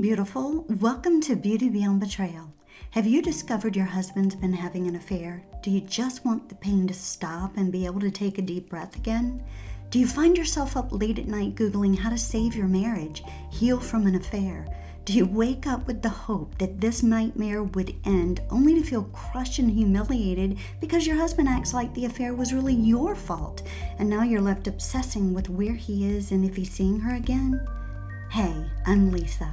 Beautiful. Welcome to Beauty Beyond Betrayal. Have you discovered your husband's been having an affair? Do you just want the pain to stop and be able to take a deep breath again? Do you find yourself up late at night Googling how to save your marriage, heal from an affair? Do you wake up with the hope that this nightmare would end only to feel crushed and humiliated because your husband acts like the affair was really your fault and now you're left obsessing with where he is and if he's seeing her again? Hey, I'm Lisa.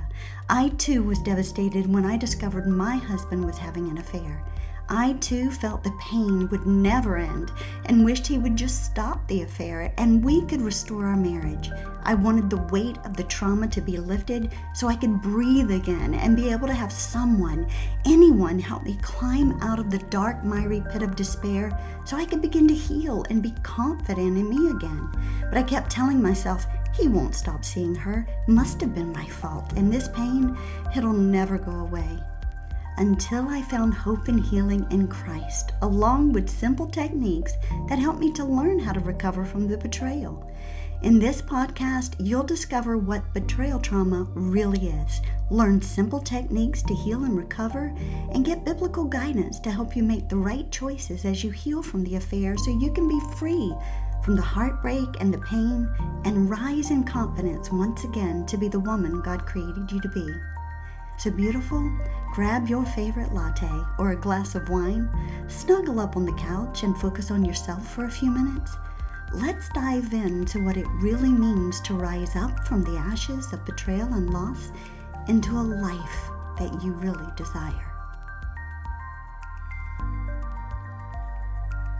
I too was devastated when I discovered my husband was having an affair. I too felt the pain would never end and wished he would just stop the affair and we could restore our marriage. I wanted the weight of the trauma to be lifted so I could breathe again and be able to have someone, anyone, help me climb out of the dark, miry pit of despair so I could begin to heal and be confident in me again. But I kept telling myself, he won't stop seeing her. Must have been my fault. And this pain, it'll never go away. Until I found hope and healing in Christ, along with simple techniques that helped me to learn how to recover from the betrayal. In this podcast, you'll discover what betrayal trauma really is, learn simple techniques to heal and recover, and get biblical guidance to help you make the right choices as you heal from the affair so you can be free from the heartbreak and the pain and rise in confidence once again to be the woman God created you to be. So, beautiful, grab your favorite latte or a glass of wine, snuggle up on the couch, and focus on yourself for a few minutes. Let's dive into what it really means to rise up from the ashes of betrayal and loss into a life that you really desire.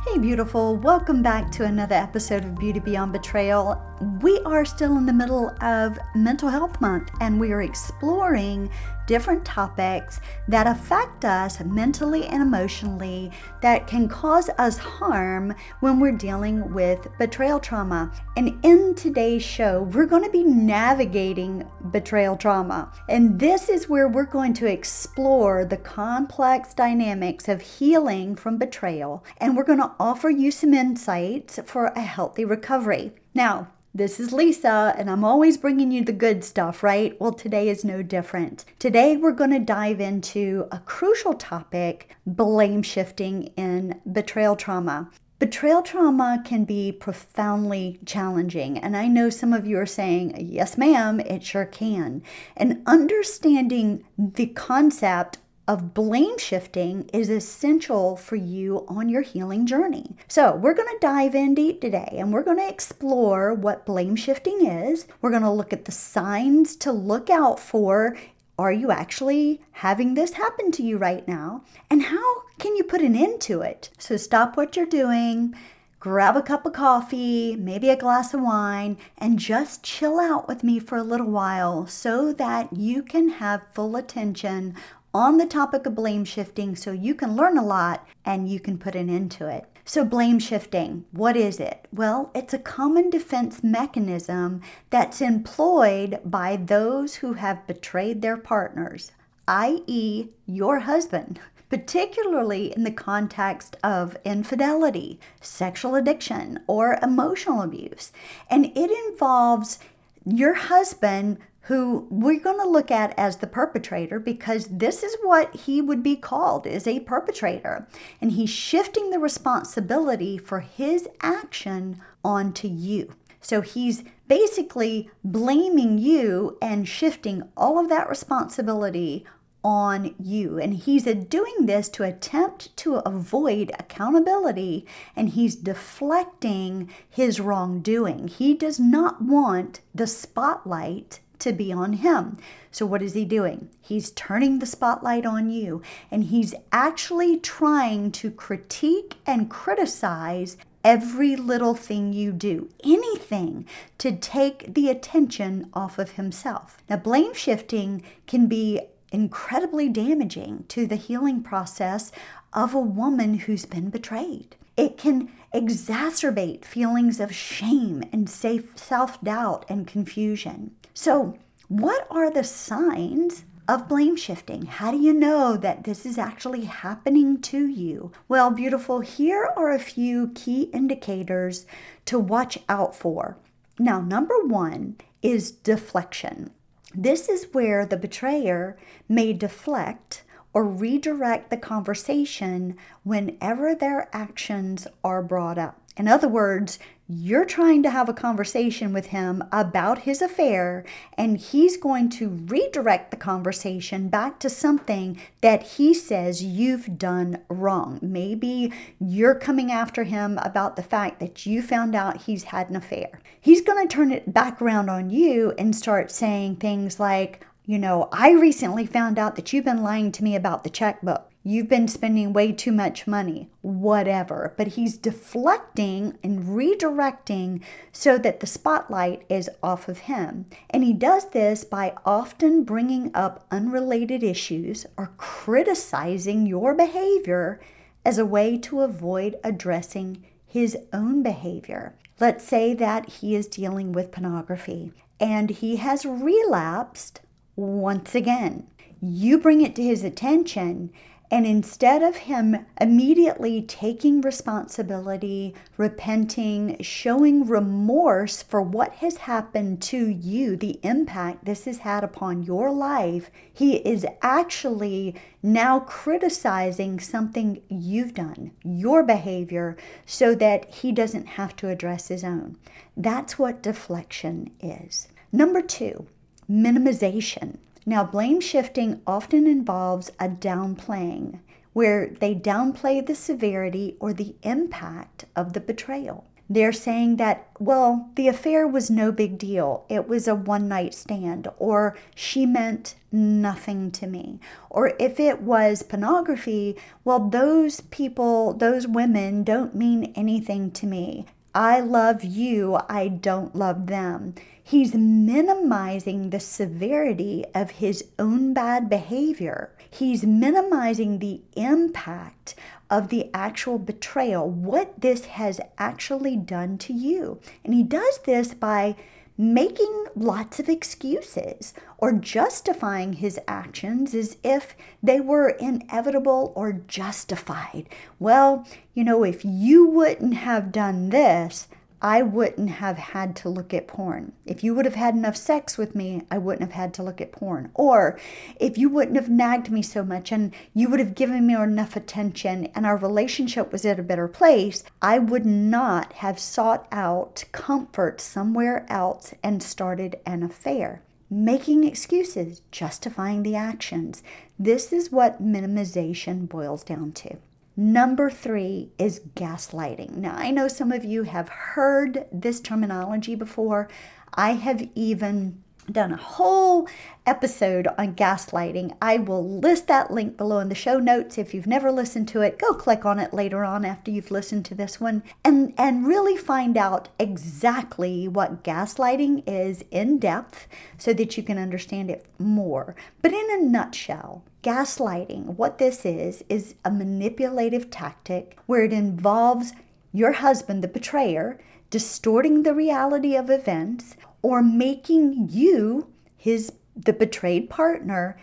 Hey, beautiful. Welcome back to another episode of Beauty Beyond Betrayal. We are still in the middle of Mental Health Month and we are exploring different topics that affect us mentally and emotionally that can cause us harm when we're dealing with betrayal trauma. And in today's show, we're going to be navigating betrayal trauma. And this is where we're going to explore the complex dynamics of healing from betrayal. And we're going to offer you some insights for a healthy recovery. Now, this is Lisa, and I'm always bringing you the good stuff, right? Well, today is no different. Today, we're going to dive into a crucial topic blame shifting in betrayal trauma. Betrayal trauma can be profoundly challenging, and I know some of you are saying, Yes, ma'am, it sure can. And understanding the concept of blame shifting is essential for you on your healing journey. So, we're going to dive in deep today and we're going to explore what blame shifting is. We're going to look at the signs to look out for. Are you actually having this happen to you right now? And how can you put an end to it? So, stop what you're doing grab a cup of coffee, maybe a glass of wine, and just chill out with me for a little while so that you can have full attention on the topic of blame shifting so you can learn a lot and you can put an end to it. So, blame shifting, what is it? Well, it's a common defense mechanism that's employed by those who have betrayed their partners, i.e., your husband, particularly in the context of infidelity, sexual addiction, or emotional abuse. And it involves your husband who we're going to look at as the perpetrator because this is what he would be called is a perpetrator and he's shifting the responsibility for his action onto you so he's basically blaming you and shifting all of that responsibility on you. And he's doing this to attempt to avoid accountability and he's deflecting his wrongdoing. He does not want the spotlight to be on him. So, what is he doing? He's turning the spotlight on you and he's actually trying to critique and criticize every little thing you do, anything to take the attention off of himself. Now, blame shifting can be incredibly damaging to the healing process of a woman who's been betrayed. It can exacerbate feelings of shame and self doubt and confusion. So, what are the signs of blame shifting? How do you know that this is actually happening to you? Well, beautiful, here are a few key indicators to watch out for. Now, number one is deflection. This is where the betrayer may deflect or redirect the conversation whenever their actions are brought up. In other words, you're trying to have a conversation with him about his affair, and he's going to redirect the conversation back to something that he says you've done wrong. Maybe you're coming after him about the fact that you found out he's had an affair. He's going to turn it back around on you and start saying things like, you know, I recently found out that you've been lying to me about the checkbook. You've been spending way too much money, whatever. But he's deflecting and redirecting so that the spotlight is off of him. And he does this by often bringing up unrelated issues or criticizing your behavior as a way to avoid addressing his own behavior. Let's say that he is dealing with pornography and he has relapsed once again. You bring it to his attention, and instead of him immediately taking responsibility, repenting, showing remorse for what has happened to you, the impact this has had upon your life, he is actually now criticizing something you've done, your behavior, so that he doesn't have to address his own. That's what deflection is. Number two, minimization. Now, blame shifting often involves a downplaying, where they downplay the severity or the impact of the betrayal. They're saying that, well, the affair was no big deal. It was a one night stand, or she meant nothing to me. Or if it was pornography, well, those people, those women don't mean anything to me. I love you, I don't love them. He's minimizing the severity of his own bad behavior. He's minimizing the impact of the actual betrayal, what this has actually done to you. And he does this by making lots of excuses or justifying his actions as if they were inevitable or justified. Well, you know, if you wouldn't have done this, I wouldn't have had to look at porn. If you would have had enough sex with me, I wouldn't have had to look at porn. Or if you wouldn't have nagged me so much and you would have given me enough attention and our relationship was at a better place, I would not have sought out comfort somewhere else and started an affair. Making excuses, justifying the actions. This is what minimization boils down to. Number three is gaslighting. Now, I know some of you have heard this terminology before. I have even done a whole episode on gaslighting. I will list that link below in the show notes. If you've never listened to it, go click on it later on after you've listened to this one and, and really find out exactly what gaslighting is in depth so that you can understand it more. But in a nutshell, gaslighting, what this is, is a manipulative tactic where it involves your husband, the betrayer, distorting the reality of events or making you, his the betrayed partner,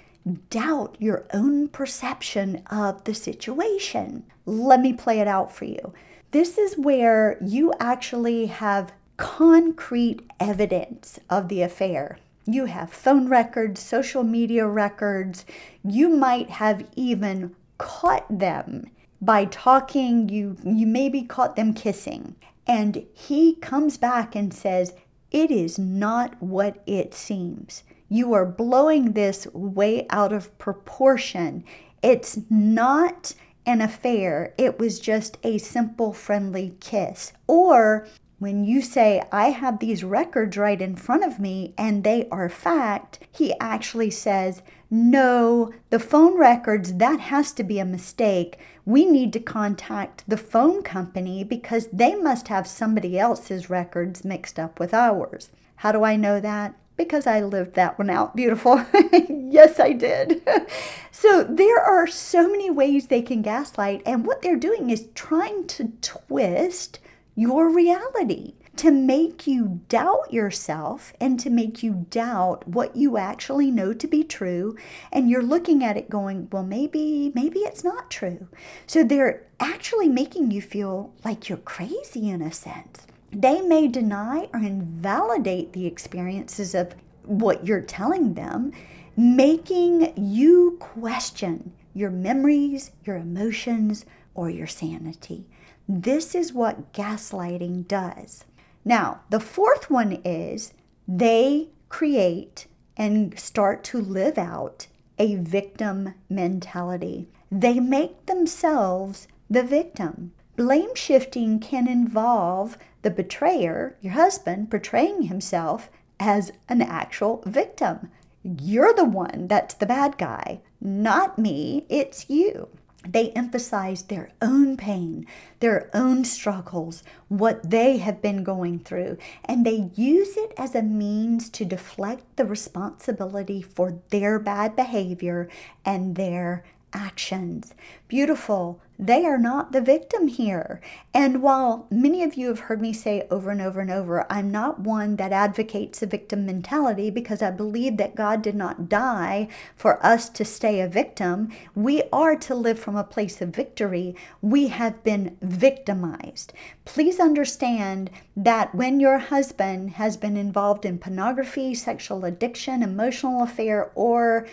doubt your own perception of the situation. Let me play it out for you. This is where you actually have concrete evidence of the affair. You have phone records, social media records. You might have even caught them by talking. You, you maybe caught them kissing. And he comes back and says, It is not what it seems. You are blowing this way out of proportion. It's not an affair, it was just a simple friendly kiss. Or when you say, I have these records right in front of me and they are fact, he actually says, No, the phone records, that has to be a mistake. We need to contact the phone company because they must have somebody else's records mixed up with ours. How do I know that? Because I lived that one out. Beautiful. yes, I did. so there are so many ways they can gaslight, and what they're doing is trying to twist your reality, to make you doubt yourself and to make you doubt what you actually know to be true. And you're looking at it going, well, maybe, maybe it's not true. So they're actually making you feel like you're crazy in a sense. They may deny or invalidate the experiences of what you're telling them, making you question your memories, your emotions, or your sanity. This is what gaslighting does. Now, the fourth one is they create and start to live out a victim mentality. They make themselves the victim. Blame shifting can involve the betrayer, your husband, portraying himself as an actual victim. You're the one that's the bad guy, not me, it's you. They emphasize their own pain, their own struggles, what they have been going through, and they use it as a means to deflect the responsibility for their bad behavior and their actions. Beautiful. They are not the victim here. And while many of you have heard me say over and over and over, I'm not one that advocates a victim mentality because I believe that God did not die for us to stay a victim. We are to live from a place of victory. We have been victimized. Please understand that when your husband has been involved in pornography, sexual addiction, emotional affair, or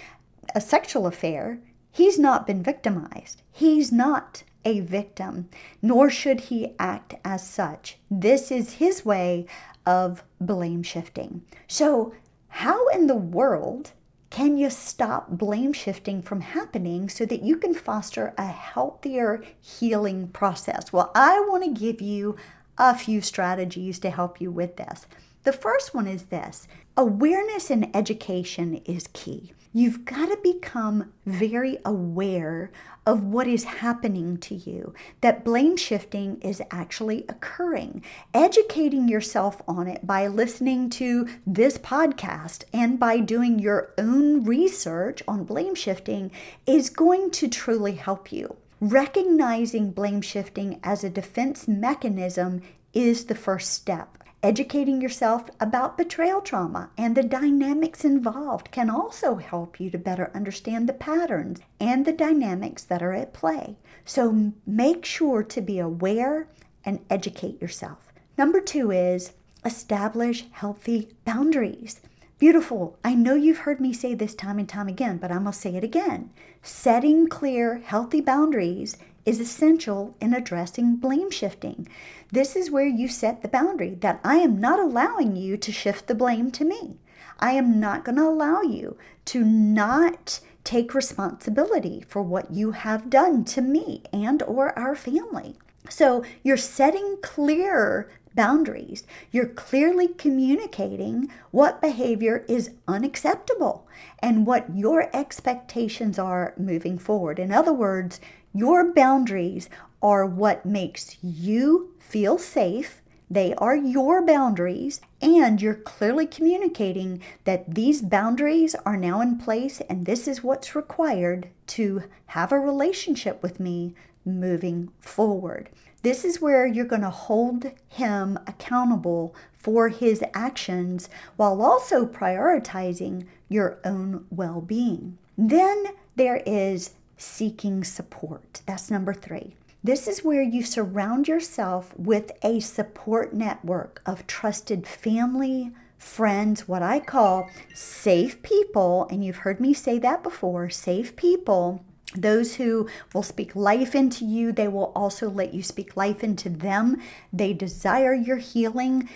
a sexual affair, He's not been victimized. He's not a victim, nor should he act as such. This is his way of blame shifting. So, how in the world can you stop blame shifting from happening so that you can foster a healthier healing process? Well, I want to give you a few strategies to help you with this. The first one is this awareness and education is key. You've got to become very aware of what is happening to you, that blame shifting is actually occurring. Educating yourself on it by listening to this podcast and by doing your own research on blame shifting is going to truly help you. Recognizing blame shifting as a defense mechanism is the first step. Educating yourself about betrayal trauma and the dynamics involved can also help you to better understand the patterns and the dynamics that are at play. So make sure to be aware and educate yourself. Number two is establish healthy boundaries. Beautiful. I know you've heard me say this time and time again, but I'm going to say it again. Setting clear, healthy boundaries is essential in addressing blame shifting. This is where you set the boundary that I am not allowing you to shift the blame to me. I am not going to allow you to not take responsibility for what you have done to me and or our family. So you're setting clear boundaries. You're clearly communicating what behavior is unacceptable and what your expectations are moving forward. In other words, your boundaries are what makes you feel safe. They are your boundaries, and you're clearly communicating that these boundaries are now in place, and this is what's required to have a relationship with me moving forward. This is where you're going to hold him accountable for his actions while also prioritizing your own well being. Then there is seeking support. That's number three. This is where you surround yourself with a support network of trusted family, friends, what I call safe people. And you've heard me say that before safe people. Those who will speak life into you, they will also let you speak life into them. They desire your healing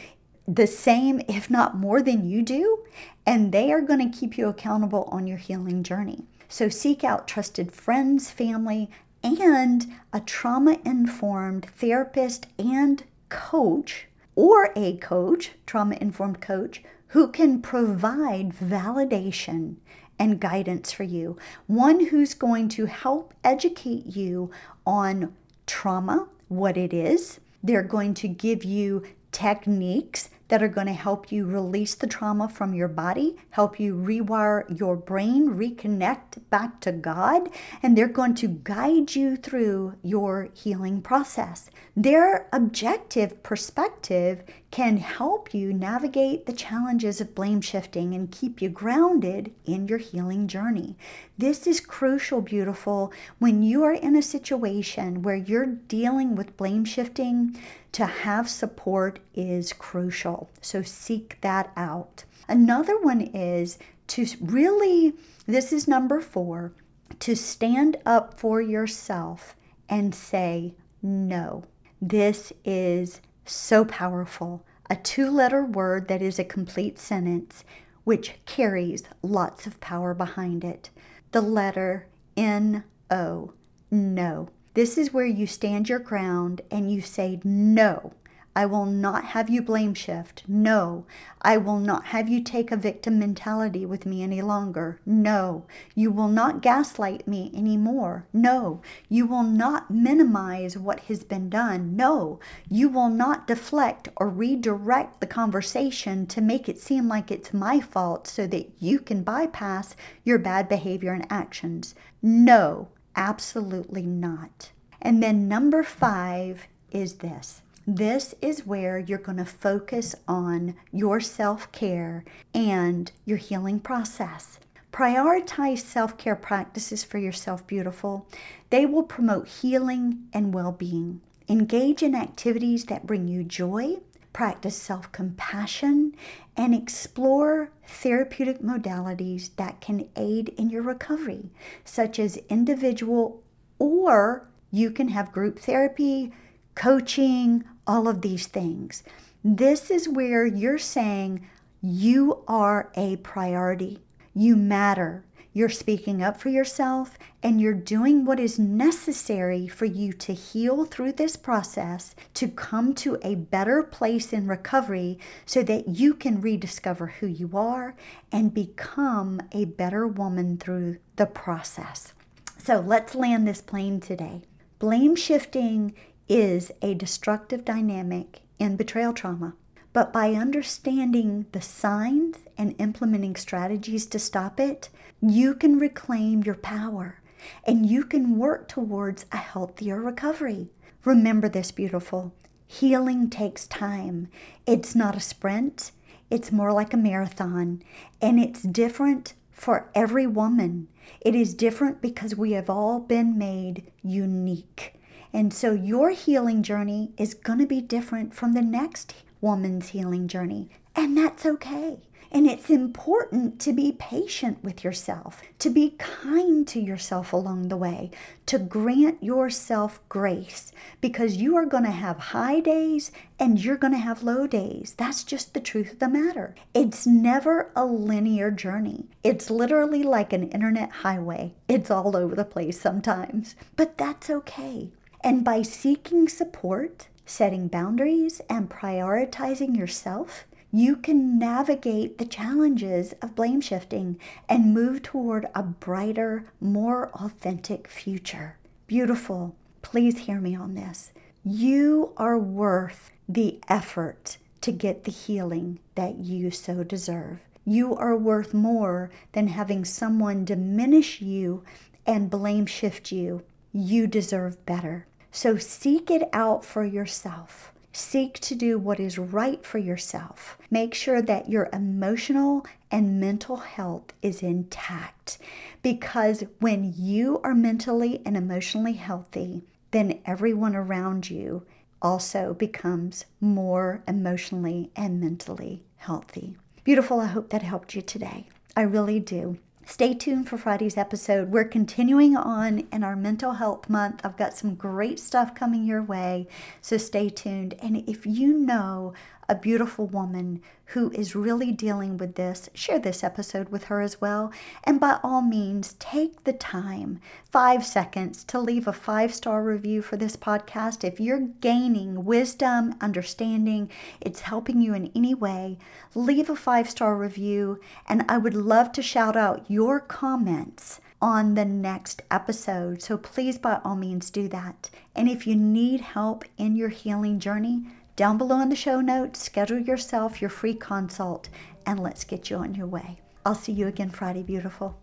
the same, if not more than you do, and they are going to keep you accountable on your healing journey. So seek out trusted friends, family, and a trauma informed therapist and coach or a coach, trauma informed coach, who can provide validation and guidance for you. One who's going to help educate you on trauma, what it is. They're going to give you techniques that are going to help you release the trauma from your body, help you rewire your brain, reconnect back to God, and they're going to guide you through your healing process. Their objective perspective can help you navigate the challenges of blame shifting and keep you grounded in your healing journey. This is crucial, beautiful, when you are in a situation where you're dealing with blame shifting to have support is crucial. So seek that out. Another one is to really, this is number four, to stand up for yourself and say no. This is so powerful. A two letter word that is a complete sentence, which carries lots of power behind it. The letter N O, no. This is where you stand your ground and you say no I will not have you blame shift. No, I will not have you take a victim mentality with me any longer. No, you will not gaslight me anymore. No, you will not minimize what has been done. No, you will not deflect or redirect the conversation to make it seem like it's my fault so that you can bypass your bad behavior and actions. No, absolutely not. And then number five is this this is where you're going to focus on your self care and your healing process. Prioritize self care practices for yourself, beautiful. They will promote healing and well being. Engage in activities that bring you joy, practice self compassion, and explore therapeutic modalities that can aid in your recovery, such as individual or you can have group therapy, coaching, all of these things. This is where you're saying you are a priority. You matter. You're speaking up for yourself and you're doing what is necessary for you to heal through this process to come to a better place in recovery so that you can rediscover who you are and become a better woman through the process. So let's land this plane today. Blame shifting is a destructive dynamic in betrayal trauma. But by understanding the signs and implementing strategies to stop it, you can reclaim your power and you can work towards a healthier recovery. Remember this, beautiful. Healing takes time. It's not a sprint, it's more like a marathon, and it's different for every woman. It is different because we have all been made unique. And so your healing journey is going to be different from the next woman's healing journey. And that's okay. And it's important to be patient with yourself, to be kind to yourself along the way, to grant yourself grace because you are going to have high days and you're going to have low days. That's just the truth of the matter. It's never a linear journey, it's literally like an internet highway. It's all over the place sometimes, but that's okay. And by seeking support, setting boundaries, and prioritizing yourself, you can navigate the challenges of blame shifting and move toward a brighter, more authentic future. Beautiful. Please hear me on this. You are worth the effort to get the healing that you so deserve. You are worth more than having someone diminish you and blame shift you. You deserve better. So seek it out for yourself. Seek to do what is right for yourself. Make sure that your emotional and mental health is intact because when you are mentally and emotionally healthy, then everyone around you also becomes more emotionally and mentally healthy. Beautiful, I hope that helped you today. I really do. Stay tuned for Friday's episode. We're continuing on in our mental health month. I've got some great stuff coming your way, so stay tuned. And if you know a beautiful woman who is really dealing with this, share this episode with her as well. And by all means, take the time, five seconds, to leave a five star review for this podcast. If you're gaining wisdom, understanding, it's helping you in any way, leave a five star review. And I would love to shout out your comments on the next episode. So please, by all means, do that. And if you need help in your healing journey, down below in the show notes, schedule yourself your free consult and let's get you on your way. I'll see you again Friday, beautiful.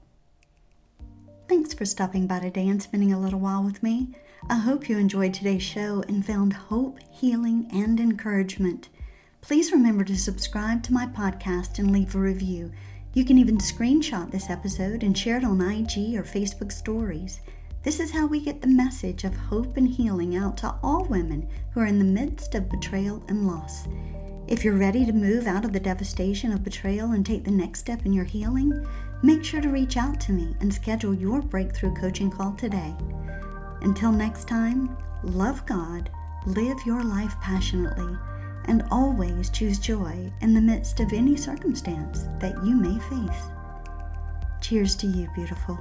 Thanks for stopping by today and spending a little while with me. I hope you enjoyed today's show and found hope, healing, and encouragement. Please remember to subscribe to my podcast and leave a review. You can even screenshot this episode and share it on IG or Facebook stories. This is how we get the message of hope and healing out to all women who are in the midst of betrayal and loss. If you're ready to move out of the devastation of betrayal and take the next step in your healing, make sure to reach out to me and schedule your breakthrough coaching call today. Until next time, love God, live your life passionately, and always choose joy in the midst of any circumstance that you may face. Cheers to you, beautiful.